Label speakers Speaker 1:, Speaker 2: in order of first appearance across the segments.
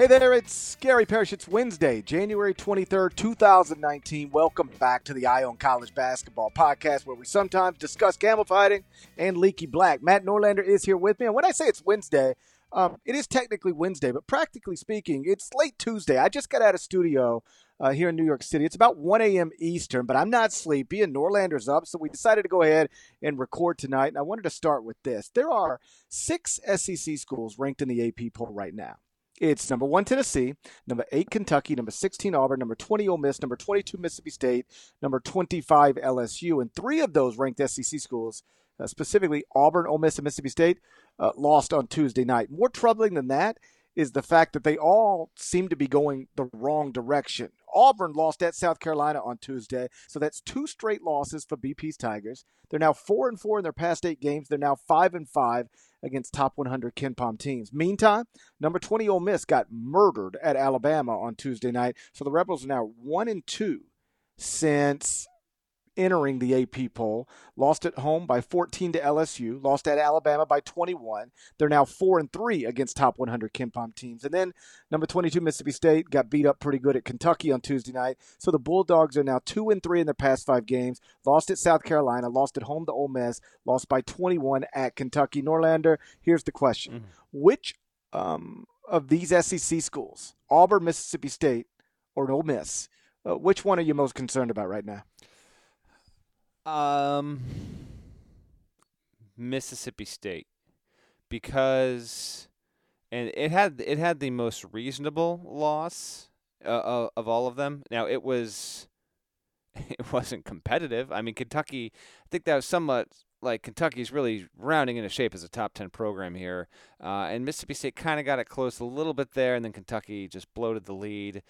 Speaker 1: Hey there, it's Gary Parrish. It's Wednesday, January 23rd, 2019. Welcome back to the Eye On College Basketball Podcast, where we sometimes discuss camel fighting and leaky black. Matt Norlander is here with me. And when I say it's Wednesday, um, it is technically Wednesday, but practically speaking, it's late Tuesday. I just got out of studio uh, here in New York City. It's about 1 a.m. Eastern, but I'm not sleepy, and Norlander's up, so we decided to go ahead and record tonight. And I wanted to start with this. There are six SEC schools ranked in the AP poll right now. It's number one Tennessee, number eight Kentucky, number 16 Auburn, number 20 Ole Miss, number 22 Mississippi State, number 25 LSU, and three of those ranked SEC schools, uh, specifically Auburn, Ole Miss, and Mississippi State, uh, lost on Tuesday night. More troubling than that is the fact that they all seem to be going the wrong direction. Auburn lost at South Carolina on Tuesday, so that's two straight losses for BP's Tigers. They're now four and four in their past eight games. They're now five and five against top 100 KenPom teams. Meantime, number 20 Ole Miss got murdered at Alabama on Tuesday night, so the Rebels are now one and two since entering the AP poll. Lost at home by 14 to LSU. Lost at Alabama by 21. They're now four and three against top 100 KenPom teams. And then number 22 Mississippi State got beat up pretty good at Kentucky on Tuesday night. So the Bulldogs are now two and three in their past five games. Lost at South Carolina. Lost at home to Ole Miss. Lost by 21 at Kentucky. Norlander. Here's the question: mm-hmm. Which um, of these SEC schools, Auburn, Mississippi State, or Ole Miss? Uh, which one are you most concerned about right now?
Speaker 2: Um, Mississippi State, because, and it had it had the most reasonable loss uh, of all of them. Now it was, it wasn't competitive. I mean, Kentucky. I think that was somewhat like Kentucky's really rounding into shape as a top 10 program here. Uh, and Mississippi State kind of got it close a little bit there, and then Kentucky just bloated the lead.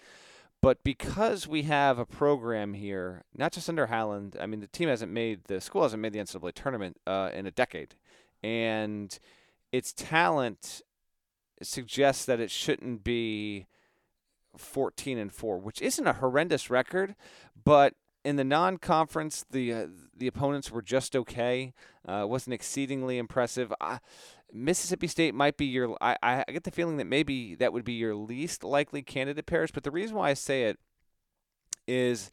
Speaker 2: But because we have a program here, not just under Howland, I mean, the team hasn't made, the school hasn't made the NCAA tournament uh, in a decade. And its talent suggests that it shouldn't be 14 and 4, which isn't a horrendous record, but in the non-conference, the uh, the opponents were just okay. Uh, wasn't exceedingly impressive. I, Mississippi State might be your. I, I get the feeling that maybe that would be your least likely candidate Parrish. But the reason why I say it is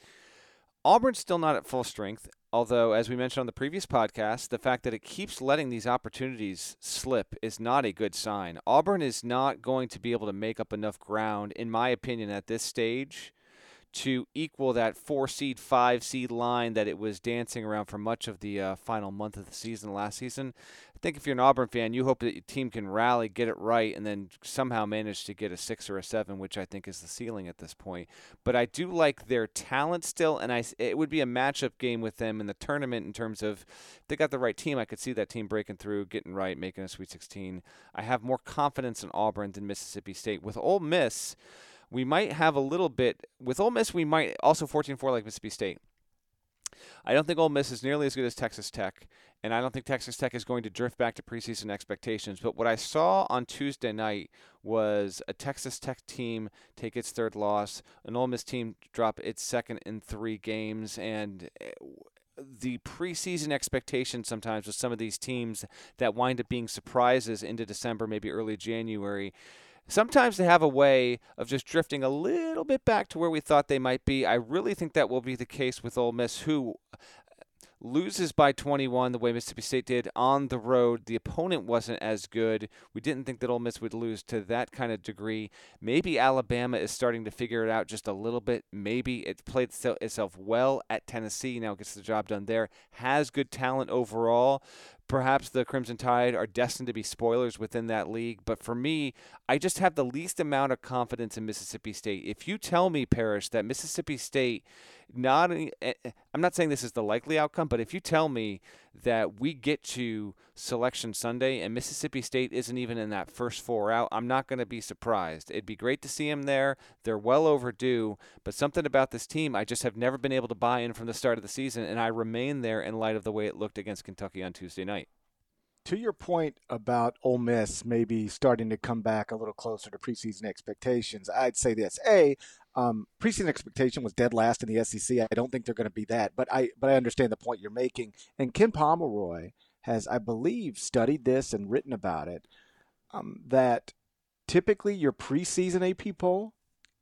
Speaker 2: Auburn's still not at full strength. Although, as we mentioned on the previous podcast, the fact that it keeps letting these opportunities slip is not a good sign. Auburn is not going to be able to make up enough ground, in my opinion, at this stage to equal that four seed, five seed line that it was dancing around for much of the uh, final month of the season last season. I think if you're an Auburn fan, you hope that your team can rally, get it right, and then somehow manage to get a six or a seven, which I think is the ceiling at this point. But I do like their talent still, and I it would be a matchup game with them in the tournament in terms of they got the right team. I could see that team breaking through, getting right, making a Sweet 16. I have more confidence in Auburn than Mississippi State. With Ole Miss we might have a little bit with Ole Miss. We might also 14-4 like Mississippi State. I don't think Ole Miss is nearly as good as Texas Tech, and I don't think Texas Tech is going to drift back to preseason expectations. But what I saw on Tuesday night was a Texas Tech team take its third loss, an Ole Miss team drop its second in three games, and eh, the preseason expectation sometimes with some of these teams that wind up being surprises into December, maybe early January sometimes they have a way of just drifting a little bit back to where we thought they might be. I really think that will be the case with Ole Miss, who uh, loses by 21 the way Mississippi State did on the road. The opponent wasn't as good. We didn't think that Ole Miss would lose to that kind of degree. Maybe Alabama is starting to figure it out just a little bit. Maybe it played itself well at Tennessee. Now gets the job done there. Has good talent overall perhaps the Crimson Tide are destined to be spoilers within that league. But for me, I just have the least amount of confidence in Mississippi State. If you tell me, Parrish, that Mississippi State not I'm not saying this is the likely outcome, but if you tell me that we get to selection Sunday and Mississippi State isn't even in that first four out, I'm not going to be surprised. It'd be great to see them there. They're well overdue, but something about this team I just have never been able to buy in from the start of the season and I remain there in light of the way it looked against Kentucky on Tuesday night
Speaker 1: to your point about Ole Miss maybe starting to come back a little closer to preseason expectations, I'd say this: A, um, preseason expectation was dead last in the SEC. I don't think they're going to be that, but I but I understand the point you're making. And Ken Pomeroy has, I believe, studied this and written about it. Um, that typically your preseason AP poll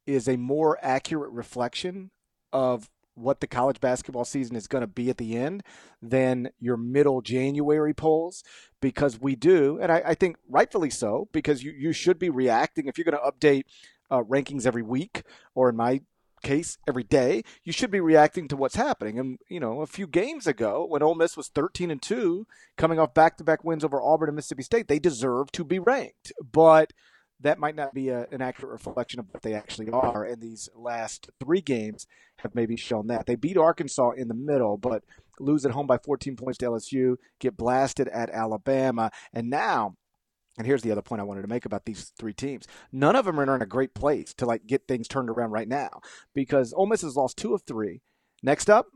Speaker 1: is a more accurate reflection of what the college basketball season is going to be at the end than your middle January polls because we do, and I, I think rightfully so, because you, you should be reacting. If you're going to update uh, rankings every week, or in my case, every day, you should be reacting to what's happening. And, you know, a few games ago, when Ole Miss was 13 and 2, coming off back to back wins over Auburn and Mississippi State, they deserve to be ranked. But that might not be a, an accurate reflection of what they actually are. And these last three games have maybe shown that. They beat Arkansas in the middle, but lose at home by 14 points to LSU, get blasted at Alabama. And now, and here's the other point I wanted to make about these three teams. None of them are in a great place to like get things turned around right now because Ole Miss has lost two of three. Next up,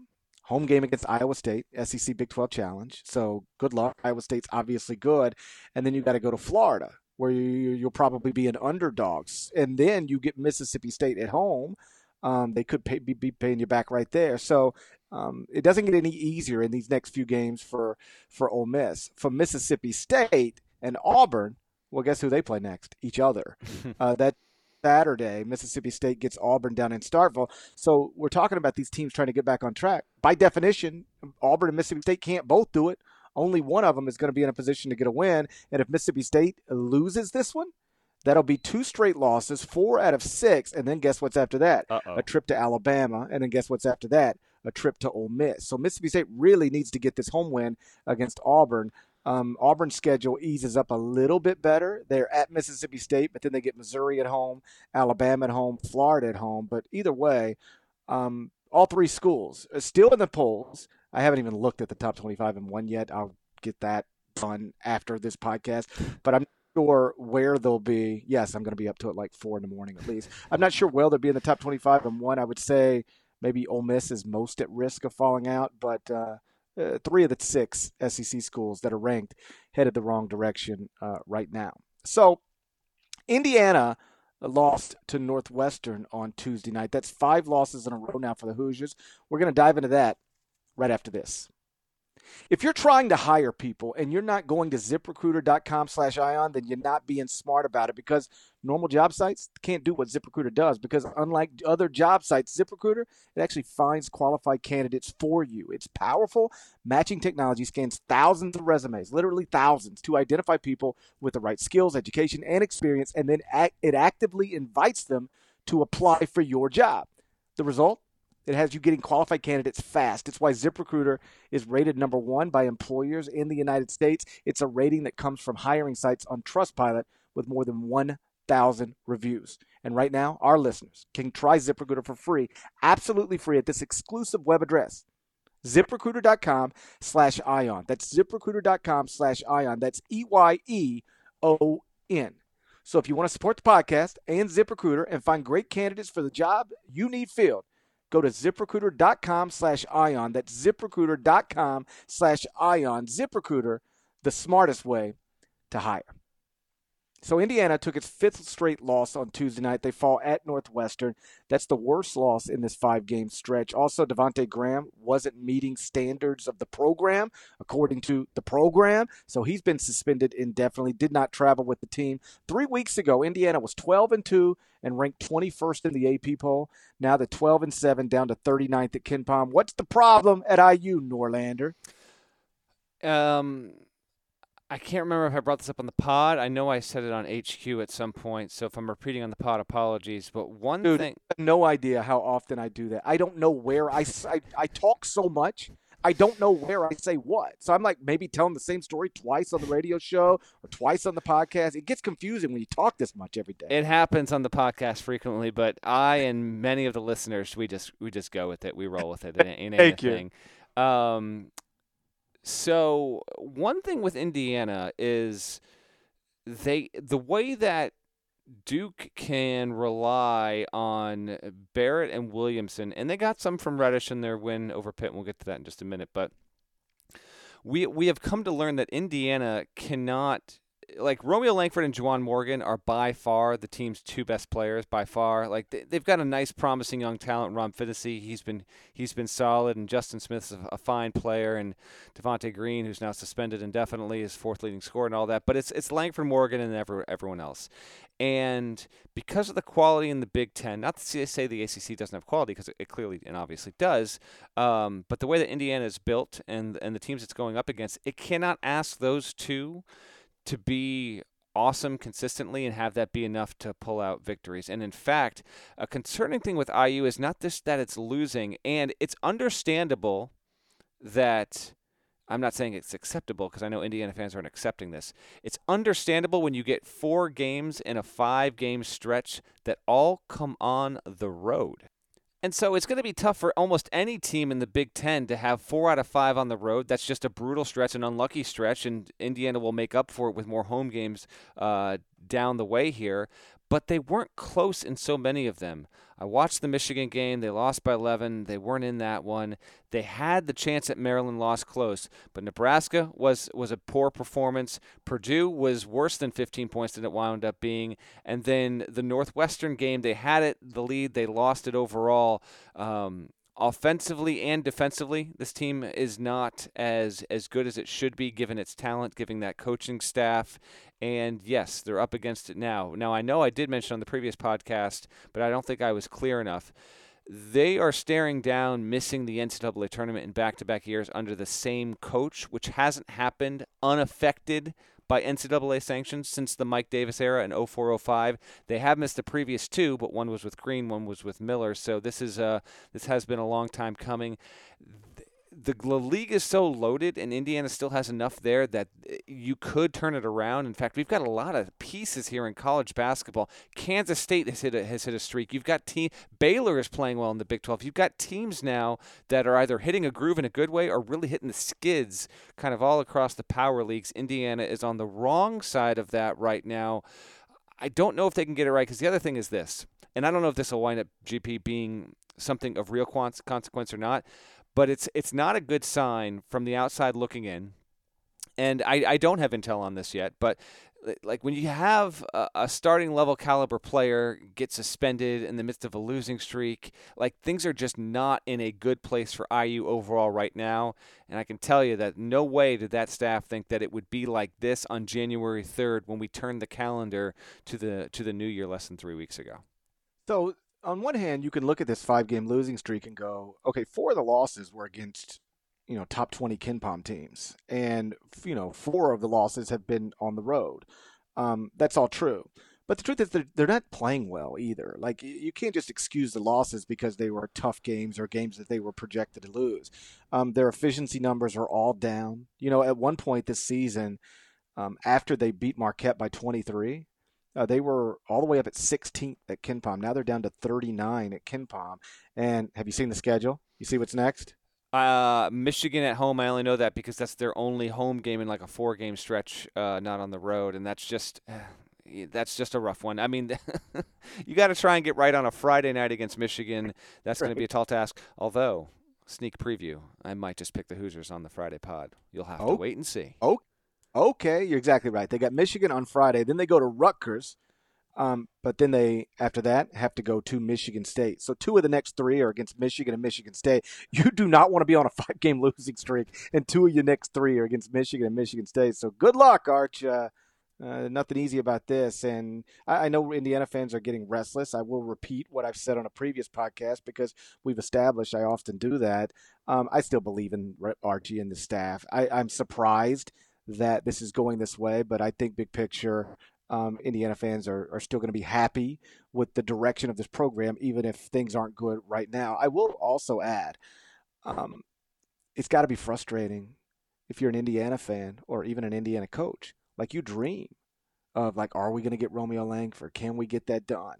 Speaker 1: home game against Iowa State, SEC Big 12 Challenge. So good luck. Iowa State's obviously good. And then you got to go to Florida where you, you'll probably be an underdogs, and then you get Mississippi State at home. Um, they could pay, be, be, paying you back right there. So um, it doesn't get any easier in these next few games for for Ole Miss. For Mississippi State and Auburn, well, guess who they play next? Each other. uh, that Saturday, Mississippi State gets Auburn down in Starkville. So we're talking about these teams trying to get back on track. By definition, Auburn and Mississippi State can't both do it only one of them is going to be in a position to get a win. And if Mississippi State loses this one, that'll be two straight losses, four out of six. And then guess what's after that?
Speaker 2: Uh-oh.
Speaker 1: A trip to Alabama. And then guess what's after that? A trip to Ole Miss. So Mississippi State really needs to get this home win against Auburn. Um, Auburn's schedule eases up a little bit better. They're at Mississippi State, but then they get Missouri at home, Alabama at home, Florida at home. But either way, um, all three schools are still in the polls. I haven't even looked at the top 25 and one yet. I'll get that done after this podcast, but I'm not sure where they'll be. Yes, I'm going to be up to it like four in the morning at least. I'm not sure where they'll be in the top 25 and one. I would say maybe Ole Miss is most at risk of falling out, but uh, uh, three of the six SEC schools that are ranked headed the wrong direction uh, right now. So Indiana lost to Northwestern on Tuesday night. That's five losses in a row now for the Hoosiers. We're going to dive into that right after this. If you're trying to hire people and you're not going to ziprecruiter.com slash ion, then you're not being smart about it because normal job sites can't do what ZipRecruiter does because unlike other job sites, ZipRecruiter, it actually finds qualified candidates for you. It's powerful. Matching technology scans thousands of resumes, literally thousands, to identify people with the right skills, education, and experience, and then it actively invites them to apply for your job. The result? It has you getting qualified candidates fast. It's why ZipRecruiter is rated number one by employers in the United States. It's a rating that comes from hiring sites on Trustpilot with more than 1,000 reviews. And right now, our listeners can try ZipRecruiter for free, absolutely free at this exclusive web address, ziprecruiter.com slash ion. That's ziprecruiter.com slash ion. That's E Y E O N. So if you want to support the podcast and ZipRecruiter and find great candidates for the job you need filled, Go to ziprecruiter.com slash ion. That's ziprecruiter.com slash ion. ZipRecruiter, the smartest way to hire. So Indiana took its fifth straight loss on Tuesday night. They fall at Northwestern. That's the worst loss in this five-game stretch. Also, Devonte Graham wasn't meeting standards of the program, according to the program. So he's been suspended indefinitely. Did not travel with the team. Three weeks ago, Indiana was 12 and two and ranked 21st in the AP poll. Now the 12 and seven down to 39th at KenPom. What's the problem at IU, Norlander?
Speaker 2: Um I can't remember if I brought this up on the pod. I know I said it on HQ at some point, so if I'm repeating on the pod, apologies. But one
Speaker 1: Dude,
Speaker 2: thing,
Speaker 1: no idea how often I do that. I don't know where I, I, I talk so much. I don't know where I say what. So I'm like maybe telling the same story twice on the radio show or twice on the podcast. It gets confusing when you talk this much every day.
Speaker 2: It happens on the podcast frequently, but I and many of the listeners, we just we just go with it. We roll with it. It ain't
Speaker 1: Thank
Speaker 2: anything. You. Um, so one thing with Indiana is they the way that Duke can rely on Barrett and Williamson, and they got some from Reddish in their win over Pitt. And we'll get to that in just a minute, but we we have come to learn that Indiana cannot like Romeo Langford and Juwan Morgan are by far the team's two best players by far. Like they, have got a nice, promising young talent. Rob Phinisee, he's been he's been solid, and Justin Smith's a, a fine player, and Devonte Green, who's now suspended indefinitely, is fourth leading scorer and all that. But it's it's Langford, Morgan, and every, everyone else. And because of the quality in the Big Ten, not to say the ACC doesn't have quality, because it clearly and obviously does, um, but the way that Indiana is built and and the teams it's going up against, it cannot ask those two to be awesome consistently and have that be enough to pull out victories. And in fact, a concerning thing with IU is not just that it's losing, and it's understandable that I'm not saying it's acceptable because I know Indiana fans aren't accepting this. It's understandable when you get four games in a five game stretch that all come on the road. And so it's going to be tough for almost any team in the Big Ten to have four out of five on the road. That's just a brutal stretch, an unlucky stretch, and Indiana will make up for it with more home games uh, down the way here but they weren't close in so many of them. I watched the Michigan game. They lost by 11. They weren't in that one. They had the chance at Maryland, lost close. But Nebraska was was a poor performance. Purdue was worse than 15 points than it wound up being. And then the Northwestern game, they had it, the lead. They lost it overall. Um, offensively and defensively, this team is not as as good as it should be given its talent, given that coaching staff. And yes, they're up against it now. Now I know I did mention on the previous podcast, but I don't think I was clear enough. They are staring down missing the NCAA tournament in back-to-back years under the same coach, which hasn't happened unaffected by NCAA sanctions since the Mike Davis era in 0405. They have missed the previous two, but one was with Crean, one was with Miller. So this is uh, this has been a long time coming the, league is so loaded, and Indiana still has enough there that uh, you could turn it around. In fact, we've got a lot of pieces here in college basketball. Kansas State has hit a, has hit a streak. You've got team Baylor is playing well in the Big 12. You've got teams now that are either hitting a groove in a good way or really hitting the skids, kind of all across the power leagues. Indiana is on the wrong side of that right now. I don't know if they can get it right because the other thing is this, and I don't know if this will wind up GP being something of real consequence or not but it's it's not a good sign from the outside looking in. And I, I don't have intel on this yet, but like when you have a, a, starting level caliber player get suspended in the midst of a losing streak, like things are just not in a good place for IU overall right now. And I can tell you that no way did that staff think that it would be like this on January 3rd when we turned the calendar to the to the new year less than 3 weeks ago.
Speaker 1: So on one hand, you can look at this five game losing streak and go, okay, four of the losses were against, you know, top 20 KenPom teams. And, you know, four of the losses have been on the road. Um, that's all true. But the truth is, they're, they're not playing well either. Like, you can't just excuse the losses because they were tough games or games that they were projected to lose. Um, their efficiency numbers are all down. You know, at one point this season, um, after they beat Marquette by 23, uh, they were all the way up at 16th at KenPom. Now they're down to 39 at KenPom. And have you seen the schedule? You see what's next?
Speaker 2: Uh, Michigan at home. I only know that because that's their only home game in like a four-game stretch, uh, not on the road, and that's just that's just a rough one. I mean, you got to try and get right on a Friday night against Michigan. That's right. going to be a tall task. Although, sneak preview, I might just pick the Hoosiers on the Friday pod. You'll have oh. to wait and see.
Speaker 1: Oh, Okay, you're exactly right. They got Michigan on Friday, then they go to Rutgers, um, but then they after that have to go to Michigan State. So two of the next three are against Michigan and Michigan State. You do not want to be on a five game losing streak, and two of your next three are against Michigan and Michigan State. So good luck, Arch. Uh, uh, nothing easy about this. And I, I, know Indiana fans are getting restless. I will repeat what I've said on a previous podcast because we've established I often do that. Um, I still believe in Archie and the staff. I, I'm surprised that this is going this way, but I think big picture, um, Indiana fans are, are still going to be happy with the direction of this program, even if things aren't good right now. I will also add, um, it's got to be frustrating if you're an Indiana fan or even an Indiana coach. Like you dream of like, are we going to get Romeo Langford? Can we get that done?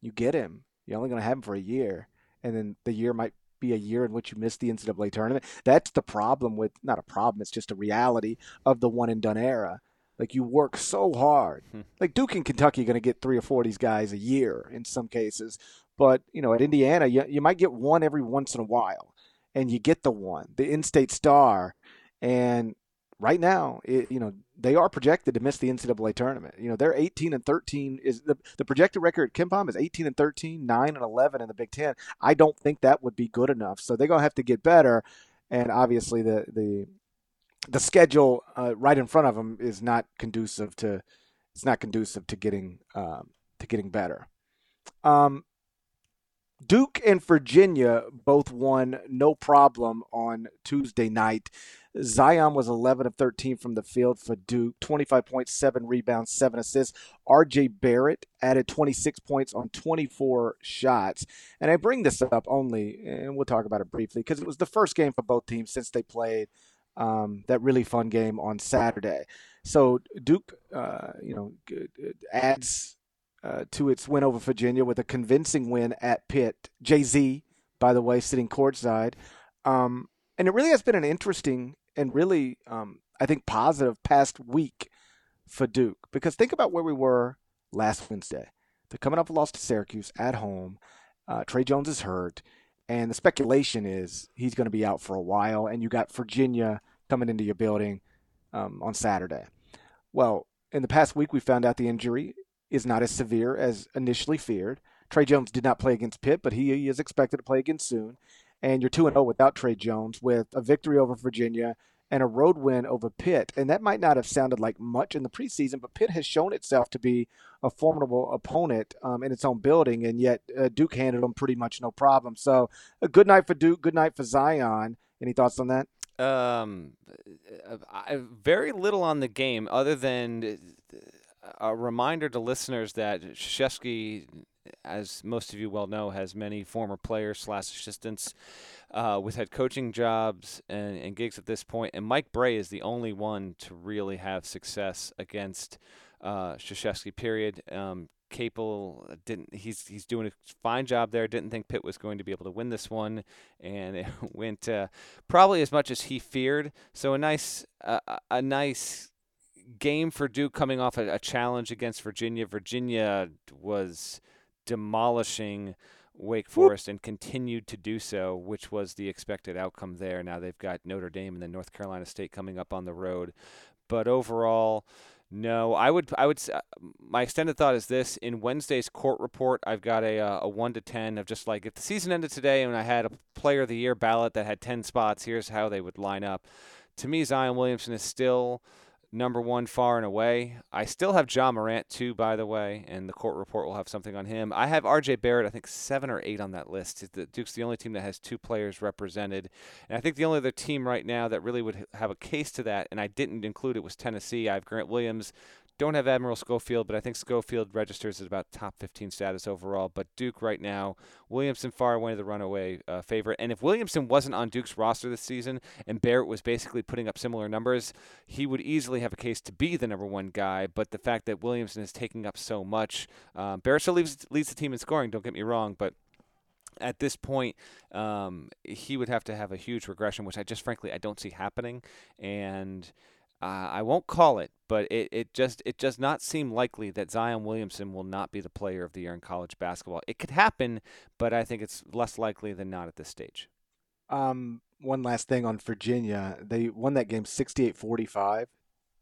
Speaker 1: You get him. You're only going to have him for a year, and then the year might be a year in which you miss the NCAA tournament. That's the problem with not a problem. It's just a reality of the one and done era. Like you work so hard. Hmm. Like Duke and Kentucky are going to get three or four of these guys a year in some cases, but you know at Indiana you you might get one every once in a while, and you get the one, the in-state star, and right now, it, you know, they are projected to miss the NCAA tournament. You know, they're 18 and 13 is the, the projected record at KenPom is 18 and 13, 9 and 11 in the Big Ten. I don't think that would be good enough. So they're going to have to get better. And obviously the, the, the schedule uh, right in front of them is not conducive to, it's not conducive to getting, um, to getting better. Um, Duke and Virginia both won no problem on Tuesday night. Zion was 11 of 13 from the field for Duke, 25.7 rebounds, 7 assists. RJ Barrett added 26 points on 24 shots. And I bring this up only, and we'll talk about it briefly, because it was the first game for both teams since they played um, that really fun game on Saturday. So Duke, uh, you know, adds uh, to its win over Virginia with a convincing win at Pitt. Jay Z, by the way, sitting courtside. Um, and it really has been an interesting and really, um, I think, positive past week for Duke. Because think about where we were last Wednesday. They're coming up a loss to Syracuse at home. Uh, Tre Jones is hurt. And the speculation is he's going to be out for a while. And you got Virginia coming into your building um, on Saturday. Well, in the past week, we found out the injury is not as severe as initially feared. Tre Jones did not play against Pitt, but he is expected to play again soon and you're 2 0 without Tre Jones with a victory over Virginia and a road win over Pitt. And that might not have sounded like much in the preseason, but Pitt has shown itself to be a formidable opponent um, in its own building, and yet uh, Duke handled them pretty much no problem. So a good night for Duke, good night for Zion. Any thoughts on that?
Speaker 2: Um, I, very little on the game other than a reminder to listeners that Krzyzewski as most of you well know, has many former players slash assistants uh, with head coaching jobs and, and, gigs at this point. And Mike Brey is the only one to really have success against uh. Period. Um, Capel didn't. He's he's doing a fine job there. Didn't think Pitt was going to be able to win this one, and it went uh, probably as much as he feared. So a nice uh, a nice game for Duke coming off a, a challenge against Virginia. Virginia was demolishing Wake Forest and continued to do so, which was the expected outcome there. Now they've got Notre Dame and then North Carolina State coming up on the road. But overall, no, I would I would uh, my extended thought is this in Wednesday's court report I've got a uh, a 1 to 10 of just like if the season ended today and I had a player of the year ballot that had 10 spots here's how they would line up. To me Zion Williamson is still number one far and away. I still have Ja Morant too, by the way, and the court report will have something on him. I have R.J. Barrett, I think seven or eight on that list. The Duke's the only team that has two players represented, and I think the only other team right now that really would have a case to that, and I didn't include it, was Tennessee. I have Grant Williams, don't have Admiral Schofield, but I think Schofield registers as about top 15 status overall. But Duke right now, Williamson far away the runaway uh, favorite. And if Williamson wasn't on Duke's roster this season and Barrett was basically putting up similar numbers, he would easily have a case to be the number one guy. But the fact that Williamson is taking up so much, um, Barrett still leads, leads the team in scoring. Don't get me wrong, but at this point, um, he would have to have a huge regression, which I just frankly I don't see happening. And uh, I won't call it, but it, it just it does not seem likely that Zion Williamson will not be the player of the year in college basketball. It could happen, but I think it's less likely than not at this stage.
Speaker 1: Um, one last thing on Virginia, they won that game 68-45.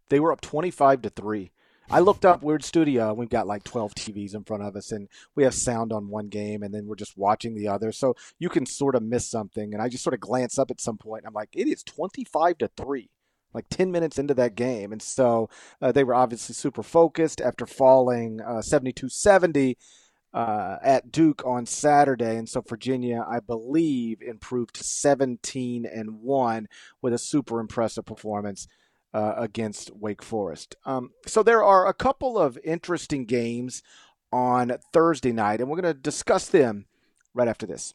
Speaker 1: They were up 25 to 3. I looked up Weird Studio. We've got like 12 TVs in front of us, and we have sound on one game, and then we're just watching the other. So you can sort of miss something. And I just sort of glance up at some point, and I'm like, it is 25 to 3 like 10 minutes into that game. And so uh, they were obviously super focused after falling uh, 72 uh, 70 uh, at Duke on Saturday. And so Virginia, I believe, improved to 17 and 1 with a super impressive performance. Uh, against Wake Forest. Um, so there are a couple of interesting games on Thursday night, and we're going to discuss them right after this.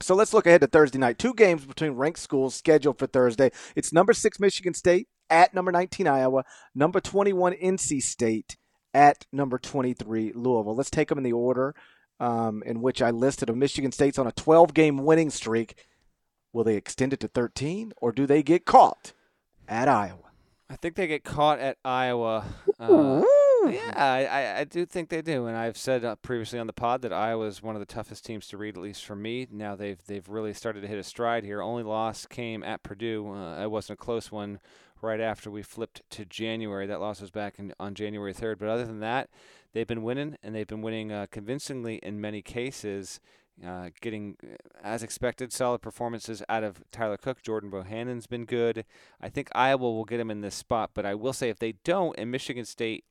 Speaker 1: So let's look ahead to Thursday night. Two games between ranked schools scheduled for Thursday. It's number six Michigan State at number 19 Iowa, number 21 NC State at number 23 Louisville. Let's take them in the order um, in which I listed them. Michigan State's on a 12 game winning streak. Will they extend it to 13 or do they get caught at Iowa?
Speaker 2: I think they get caught at Iowa. Uh, yeah, I, I do think they do, and I've said uh, previously on the pod that Iowa is one of the toughest teams to read, at least for me. Now they've they've really started to hit a stride here. Only loss came at Purdue. Uh, it wasn't a close one. Right after we flipped to January, that loss was back in, on January 3rd. But other than that, they've been winning, and they've been winning uh, convincingly in many cases. Uh, getting, uh, as expected, solid performances out of Tyler Cook. Jordan Bohannon's been good. I think Iowa will get him in this spot, but I will say if they don't, and Michigan State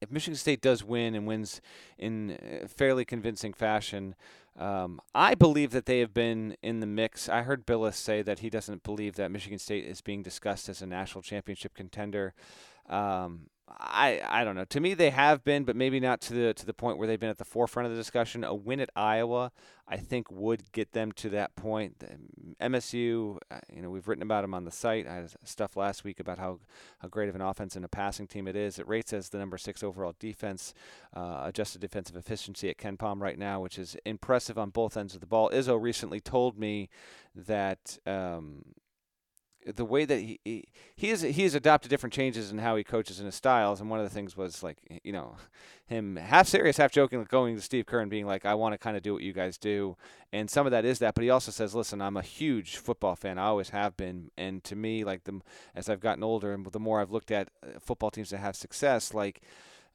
Speaker 2: if Michigan State does win and wins in fairly convincing fashion, um, I believe that they have been in the mix. I heard Bilas say that he doesn't believe that Michigan State is being discussed as a national championship contender. Um, I I don't know. To me, they have been, but maybe not to the to the point where they've been at the forefront of the discussion. A win at Iowa, I think, would get them to that point. MSU, uh, you know, we've written about them on the site. I had stuff last week about how how great of an offense and a passing team it is. It rates as the number six overall defense, uh, adjusted defensive efficiency at KenPom right now, which is impressive on both ends of the ball. Izzo recently told me that. Um, the way that he he he has he has adopted different changes in how he coaches and his styles, and one of the things was like you know him half serious, half joking, going to Steve Kerr and being like, "I want to kind of do what you guys do," and some of that is that, but he also says, "Listen, I'm a huge football fan. I always have been, and to me, like the as I've gotten older and the more I've looked at uh, football teams that have success, like."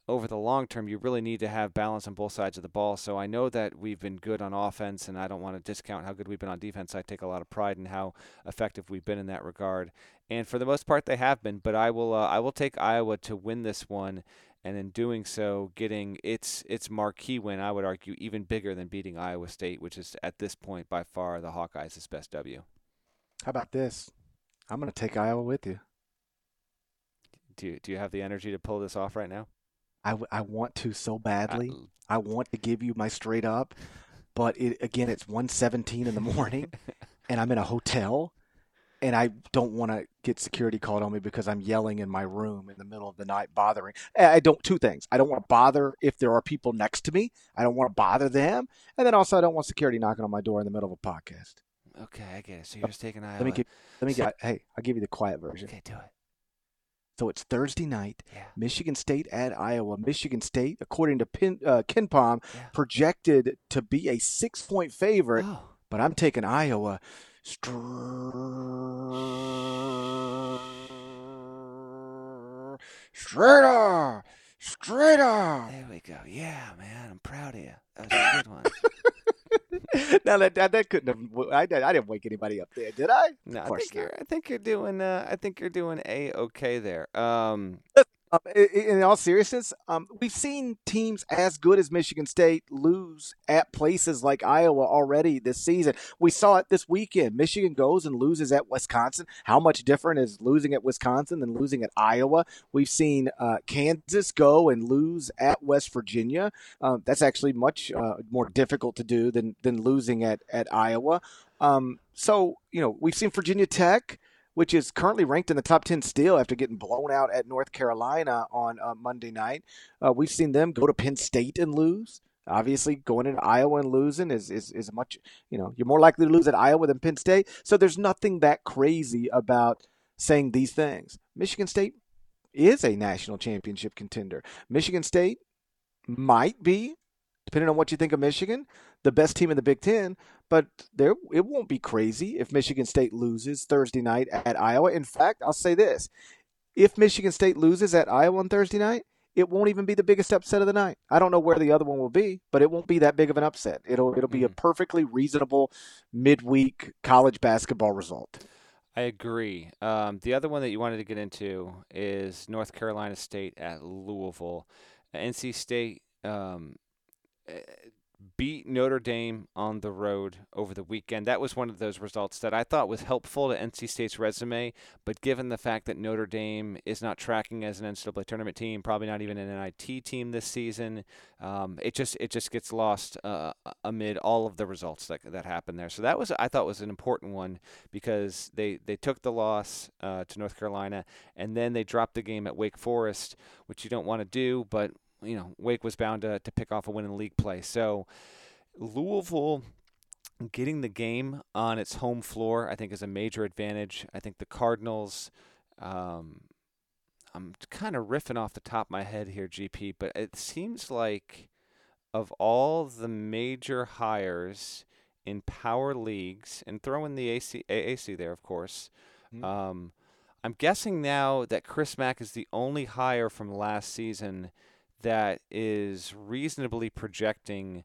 Speaker 2: Over the long term, you really need to have balance on both sides of the ball. So I know that we've been good on offense, and I don't want to discount how good we've been on defense. I take a lot of pride in how effective we've been in that regard, and for the most part, they have been. But I will, uh, I will take Iowa to win this one, and in doing so, getting its its marquee win. I would argue even bigger than beating Iowa State, which is at this point by far the Hawkeyes' best W.
Speaker 1: How about this? I'm going to take Iowa with you.
Speaker 2: Do you, do you have the energy to pull this off right now?
Speaker 1: I, w- I want to so badly. I, I want to give you my straight up, but it, again, it's 1.17 in the morning, and I'm in a hotel, and I don't want to get security called on me because I'm yelling in my room in the middle of the night, bothering. I don't two things. I don't want to bother if there are people next to me. I don't want to bother them, and then also I don't want security knocking on my door in the middle of a podcast.
Speaker 2: Okay, I get it. So you're just taking Iowa.
Speaker 1: Let me get. Let me so, get. Hey, I'll give you the quiet version.
Speaker 2: Okay, do it.
Speaker 1: So it's Thursday night.
Speaker 2: Yeah.
Speaker 1: Michigan State at Iowa. Michigan State, according to Pin, uh, KenPom, yeah. projected to be a six point favorite, oh. but I'm taking Iowa. Straight up. Straight up.
Speaker 2: There we go. Yeah, man. I'm proud of you. That was a good one.
Speaker 1: now that, that, that couldn't have. I, I didn't wake anybody up there, did I?
Speaker 2: No, I think you're. I think you're doing. Uh, I think you're doing a okay there. Um,
Speaker 1: um, in all seriousness, um, we've seen teams as good as Michigan State lose at places like Iowa already this season. We saw it this weekend. Michigan goes and loses at Wisconsin. How much different is losing at Wisconsin than losing at Iowa? We've seen uh, Kansas go and lose at West Virginia. Uh, that's actually much uh, more difficult to do than than losing at at Iowa. Um, so you know, we've seen Virginia Tech which is currently ranked in the top 10 still after getting blown out at North Carolina on uh, Monday night. Uh, we've seen them go to Penn State and lose. Obviously, going into Iowa and losing is, is, is much, you know, you're more likely to lose at Iowa than Penn State. So there's nothing that crazy about saying these things. Michigan State is a national championship contender. Michigan State might be depending on what you think of Michigan, the best team in the Big Ten. But there, it won't be crazy if Michigan State loses Thursday night at Iowa. In fact, I'll say this: if Michigan State loses at Iowa on Thursday night, it won't even be the biggest upset of the night. I don't know where the other one will be, but it won't be that big of an upset. It'll it'll be a mm-hmm. perfectly reasonable midweek college basketball result.
Speaker 2: I agree. Um, the other one that you wanted to get into is North Carolina State at Louisville. NC State um, beat Notre Dame on the road over the weekend. That was one of those results that I thought was helpful to NC State's resume, but given the fact that Notre Dame is not tracking as an NCAA tournament team, probably not even an NIT team this season, um, it just it just gets lost uh, amid all of the results that that happened there. So that was I thought was an important one because they they took the loss uh, to North Carolina and then they dropped the game at Wake Forest, which you don't want to do, but you know, Wake was bound to, to pick off a win in league play. So Louisville getting the game on its home floor, I think, is a major advantage. I think the Cardinals. Um, I'm kind of riffing off the top of my head here, GP, but it seems like of all the major hires in power leagues, and throw in the AC, AAC there, of course. Mm-hmm. Um, I'm guessing now that Chris Mack is the only hire from last season that is reasonably projecting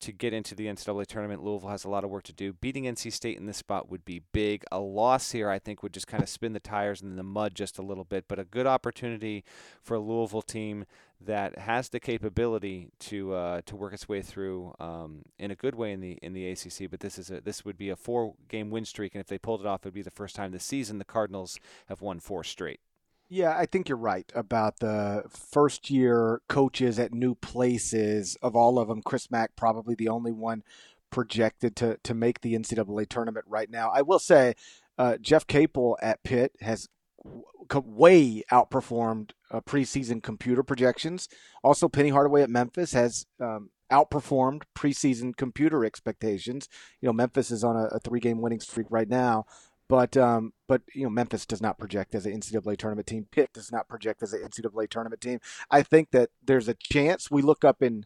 Speaker 2: to get into the NCAA tournament. Louisville has a lot of work to do. Beating NC State in this spot would be big. A loss here, I think, would just kind of spin the tires in the mud just a little bit. But a good opportunity for a Louisville team that has the capability to uh, to work its way through um, in a good way in the in the ACC. But this is a this would be a four game win streak, and if they pulled it off, it would be the first time this season the Cardinals have won four straight.
Speaker 1: Yeah, I think you're right about the first year coaches at new places. Of all of them, Chris Mack probably the only one projected to to make the NCAA tournament right now. I will say, uh, Jeff Capel at Pitt has way outperformed uh, preseason computer projections. Also, Penny Hardaway at Memphis has um, outperformed preseason computer expectations. You know, Memphis is on a, a three game winning streak right now. But um, but you know Memphis does not project as an NCAA tournament team. Pitt does not project as an NCAA tournament team. I think that there's a chance we look up in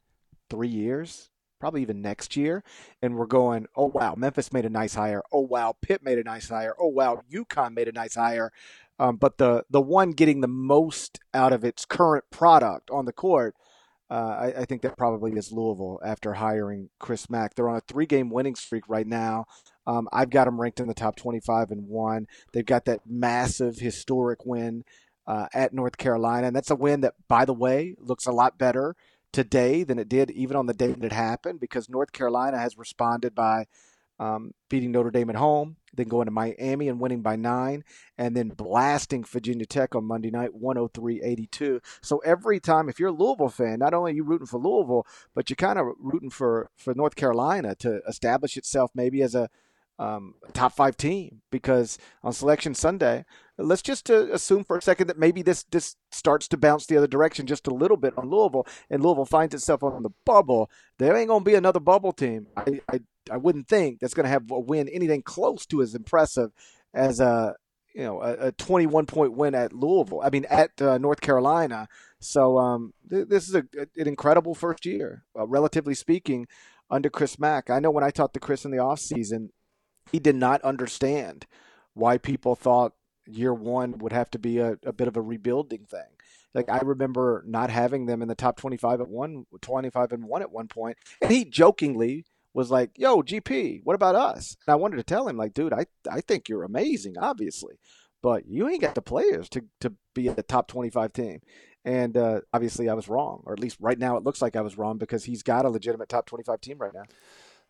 Speaker 1: three years, probably even next year, and we're going, oh wow, Memphis made a nice hire. Oh wow, Pitt made a nice hire. Oh wow, UConn made a nice hire. Um, but the the one getting the most out of its current product on the court uh, I, I, think that probably is Louisville after hiring Chris Mack. They're on a three game winning streak right now. Um, I've got them ranked in the top 25 and one. They've got that massive historic win uh, at North Carolina. And that's a win that, by the way, looks a lot better today than it did even on the day that it happened because North Carolina has responded by um, beating Notre Dame at home, then going to Miami and winning by nine, and then blasting Virginia Tech on Monday night, 103-82. So every time, if you're a Louisville fan, not only are you rooting for Louisville, but you're kind of rooting for, for North Carolina to establish itself maybe as a um, top five team because on Selection Sunday, let's just uh, assume for a second that maybe this this starts to bounce the other direction just a little bit on Louisville, and Louisville finds itself on the bubble. There ain't gonna be another bubble team. I I, I wouldn't think that's gonna have a win anything close to as impressive as a you know a, a 21 point win at Louisville. I mean at uh, North Carolina. So um, th- this is a, an incredible first year, uh, relatively speaking, under Chris Mack. I know when I talked to Chris in the off season, he did not understand why people thought year one would have to be a, a bit of a rebuilding thing. Like I remember not having them in the top 25 at one, 25 and one at one point, and he jokingly was like, "Yo, GP, what about us?" And I wanted to tell him, like, "Dude, I I think you're amazing, obviously, but you ain't got the players to to be a top 25 team." And uh, obviously, I was wrong, or at least right now it looks like I was wrong because he's got a legitimate top 25 team right now.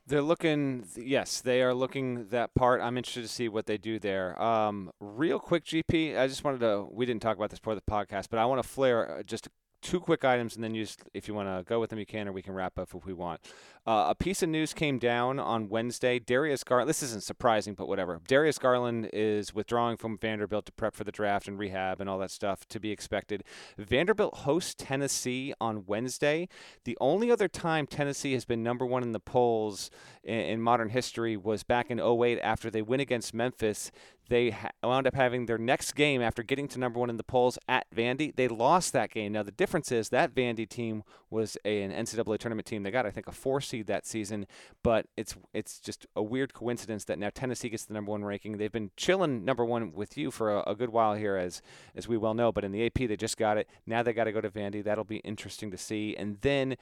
Speaker 2: They're looking, yes, they are looking that part. I'm interested to see what they do there. Um, real quick, GP, I just wanted to, we didn't talk about this before the podcast, but I want to flare uh, just two quick items, and then you, just, if you want to go with them, you can, or we can wrap up if we want. Uh, a piece of news came down on Wednesday. Darius Garland, this isn't surprising, but whatever. Darius Garland is withdrawing from Vanderbilt to prep for the draft and rehab and all that stuff to be expected. Vanderbilt hosts Tennessee on Wednesday. The only other time Tennessee has been number one in the polls in, in modern history was back in 08 after they win against Memphis they ha- wound up having their next game after getting to number one in the polls at Vandy. They lost that game. Now, the difference is that Vandy team was a, an NCAA tournament team. They got, I think, a four seed that season, but it's it's just a weird coincidence that now Tennessee gets the number one ranking. They've been chilling number one with you for a, a good while here, as as we well know. But in the AP, they just got it. Now they got to go to Vandy. That'll be interesting to see. And then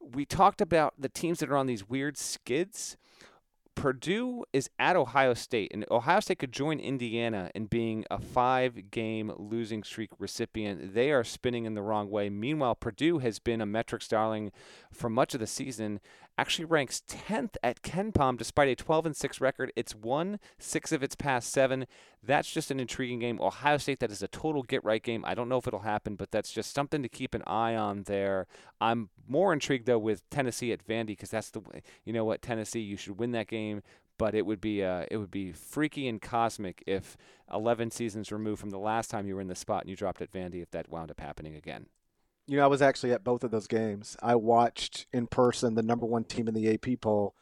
Speaker 2: we talked about the teams that are on these weird skids. Purdue is at Ohio State, and Ohio State could join Indiana in being a five game losing streak recipient. They are spinning in the wrong way. Meanwhile, Purdue has been a metrics darling for much of the season actually ranks 10th at KenPom despite a 12 and 6 record. It's won six of its past seven. That's just an intriguing game. Ohio State, that is a total get right game. I don't know if it'll happen, but that's just something to keep an eye on there. I'm more intrigued though with Tennessee at Vandy because that's the way. You know what, Tennessee, you should win that game. But it would be uh, it would be freaky and cosmic if 11 seasons removed from the last time you were in the spot and you dropped at Vandy if that wound up happening again.
Speaker 1: You know, I was actually at both of those games. I watched in person the number one team in the AP poll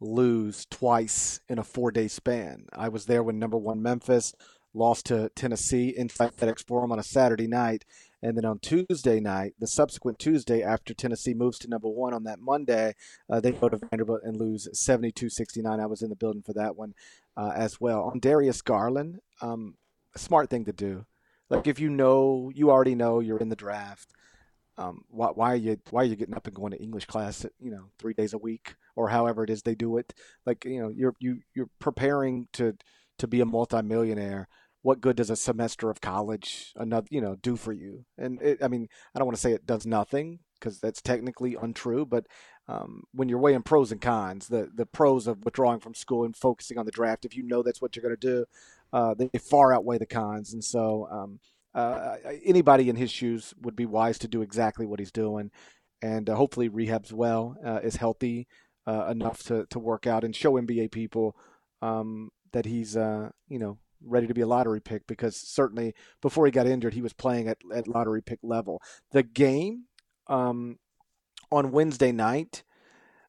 Speaker 1: lose twice in a four day span. I was there when number one Memphis lost to Tennessee inside FedEx Forum on a Saturday night. And then on Tuesday night, the subsequent Tuesday after Tennessee moves to number one on that Monday, uh, they go to Vanderbilt and lose 72 69. I was in the building for that one uh, as well. On Darius Garland, um, smart thing to do. Like if you know, you already know you're in the draft um, why, why, are you why are you getting up and going to English class? You know, three days a week or however it is they do it. Like you know, you're you you're preparing to to be a multimillionaire. What good does a semester of college another you know do for you? And it, I mean, I don't want to say it does nothing because that's technically untrue. But um, when you're weighing pros and cons, the the pros of withdrawing from school and focusing on the draft, if you know that's what you're going to do, uh, they far outweigh the cons. And so. Um, uh, anybody in his shoes would be wise to do exactly what he's doing, and uh, hopefully rehabs well, uh, is healthy uh, enough to to work out and show NBA people um, that he's uh, you know ready to be a lottery pick because certainly before he got injured he was playing at, at lottery pick level. The game um, on Wednesday night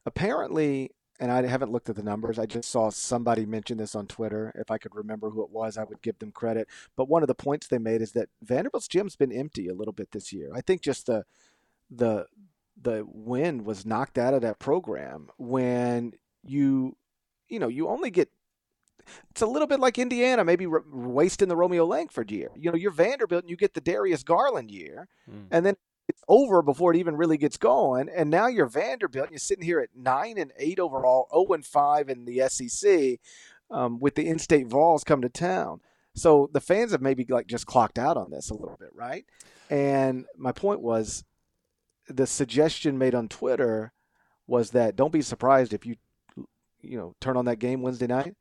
Speaker 1: apparently and I haven't looked at the numbers. I just saw somebody mention this on Twitter. If I could remember who it was, I would give them credit. But one of the points they made is that Vanderbilt's gym's been empty a little bit this year. I think just the the the wind was knocked out of that program when you you know you only get it's a little bit like Indiana, maybe re- wasting the Romeo Langford year. You know, you're Vanderbilt and you get the Darius Garland year, mm. and then over before it even really gets going. And now you're Vanderbilt. And you're sitting here at nine and eight overall, zero oh and five in the SEC, um, with the in-state Vols come to town. So the fans have maybe like just clocked out on this a little bit, right? And my point was, the suggestion made on Twitter was that don't be surprised if you, you know, turn on that game Wednesday night,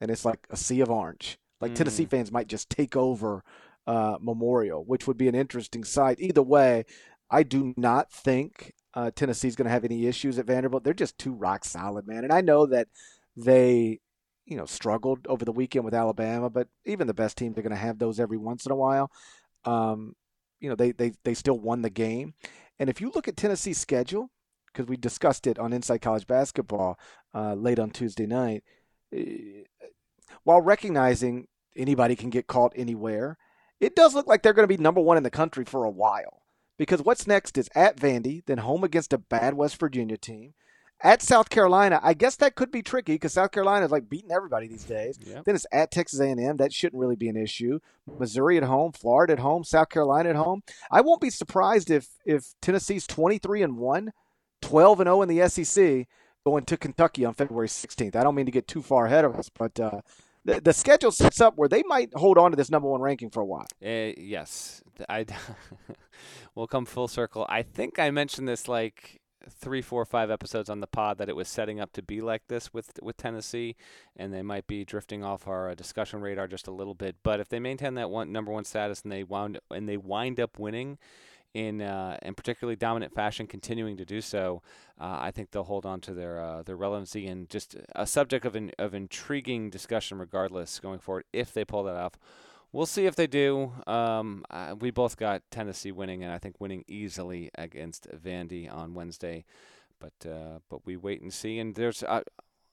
Speaker 1: and it's like a sea of orange. Like mm. Tennessee fans might just take over uh, Memorial, which would be an interesting sight. Either way, I do not think uh, Tennessee's going to have any issues at Vanderbilt. They're just too rock solid, man. And I know that they, you know, struggled over the weekend with Alabama, but even the best teams are going to have those every once in a while. Um, you know, they, they they still won the game. And if you look at Tennessee's schedule, because we discussed it on Inside College Basketball uh, late on Tuesday night, uh, while recognizing anybody can get caught anywhere, it does look like they're going to be number one in the country for a while because what's next is at Vandy, then home against a bad West Virginia team. At South Carolina, I guess that could be tricky because South Carolina is like beating everybody these days. Yep. Then it's at Texas A&M. That shouldn't really be an issue. Missouri at home, Florida at home, South Carolina at home. I won't be surprised if if Tennessee's 23 and 1, 12 and 0 in the SEC going to Kentucky on February 16th. I don't mean to get too far ahead of us, but uh, the, the schedule sets up where they might hold on to this number one ranking for a while.
Speaker 2: Uh, yes, I we'll come full circle. I think I mentioned this like three, four, five episodes on the pod that it was setting up to be like this with with Tennessee, and they might be drifting off our uh, discussion radar just a little bit. But if they maintain that one number one status and they wound and they wind up winning in uh, in particularly dominant fashion, continuing to do so, uh, I think they'll hold on to their uh, their relevancy and just a subject of in, of intriguing discussion, regardless going forward if they pull that off. We'll see if they do. Um, we both got Tennessee winning, and I think winning easily against Vandy on Wednesday. But uh, but we wait and see. And there's uh,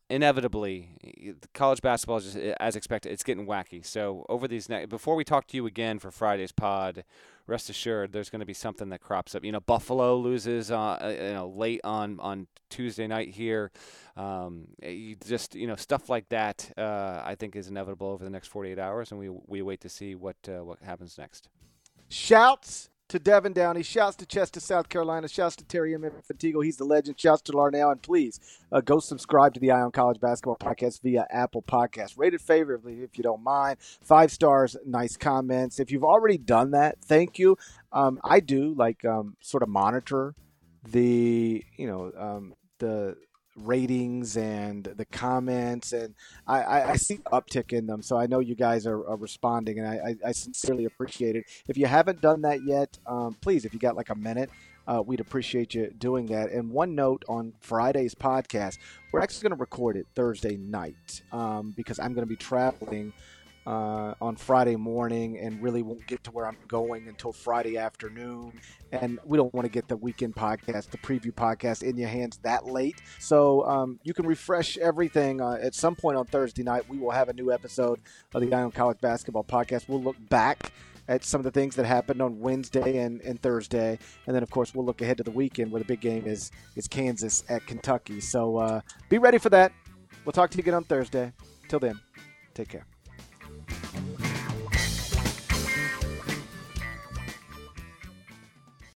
Speaker 2: inevitably, college basketball is just as expected. It's getting wacky. So over these ne- before we talk to you again for Friday's pod, rest assured there's going to be something that crops up. You know, Buffalo loses uh, uh, you know late on on Tuesday night here. Um, you just you know stuff like that. Uh, I think is inevitable over the next 48 hours, and we we wait to see what uh, what happens next.
Speaker 1: Shouts to Devin Downey. Shouts to Chester, South Carolina. Shouts to Terry M. Fatigo. He's the legend. Shouts to Larnell. And please uh, go subscribe to the Eye On College Basketball Podcast via Apple Podcast. Rated favorably if you don't mind. Five stars, nice comments. If you've already done that, thank you. Um, I do like um, sort of monitor the you know um, the ratings and the comments, and I, I, I see uptick in them. So I know you guys are, are responding, and I, I, sincerely appreciate it. If you haven't done that yet, um, please, if you got like a minute, uh, we'd appreciate you doing that. And one note on Friday's podcast, we're actually going to record it Thursday night um, because I'm going to be traveling uh, on Friday morning and really won't get to where I'm going until Friday afternoon. And we don't want to get the weekend podcast, the preview podcast in your hands that late. So um, you can refresh everything uh, at some point on Thursday night. We will have a new episode of the Eye on College Basketball Podcast. We'll look back at some of the things that happened on Wednesday and, and Thursday. And then, of course, we'll look ahead to the weekend where the big game is, is Kansas at Kentucky. So uh, be ready for that. We'll talk to you again on Thursday. Till then, take care.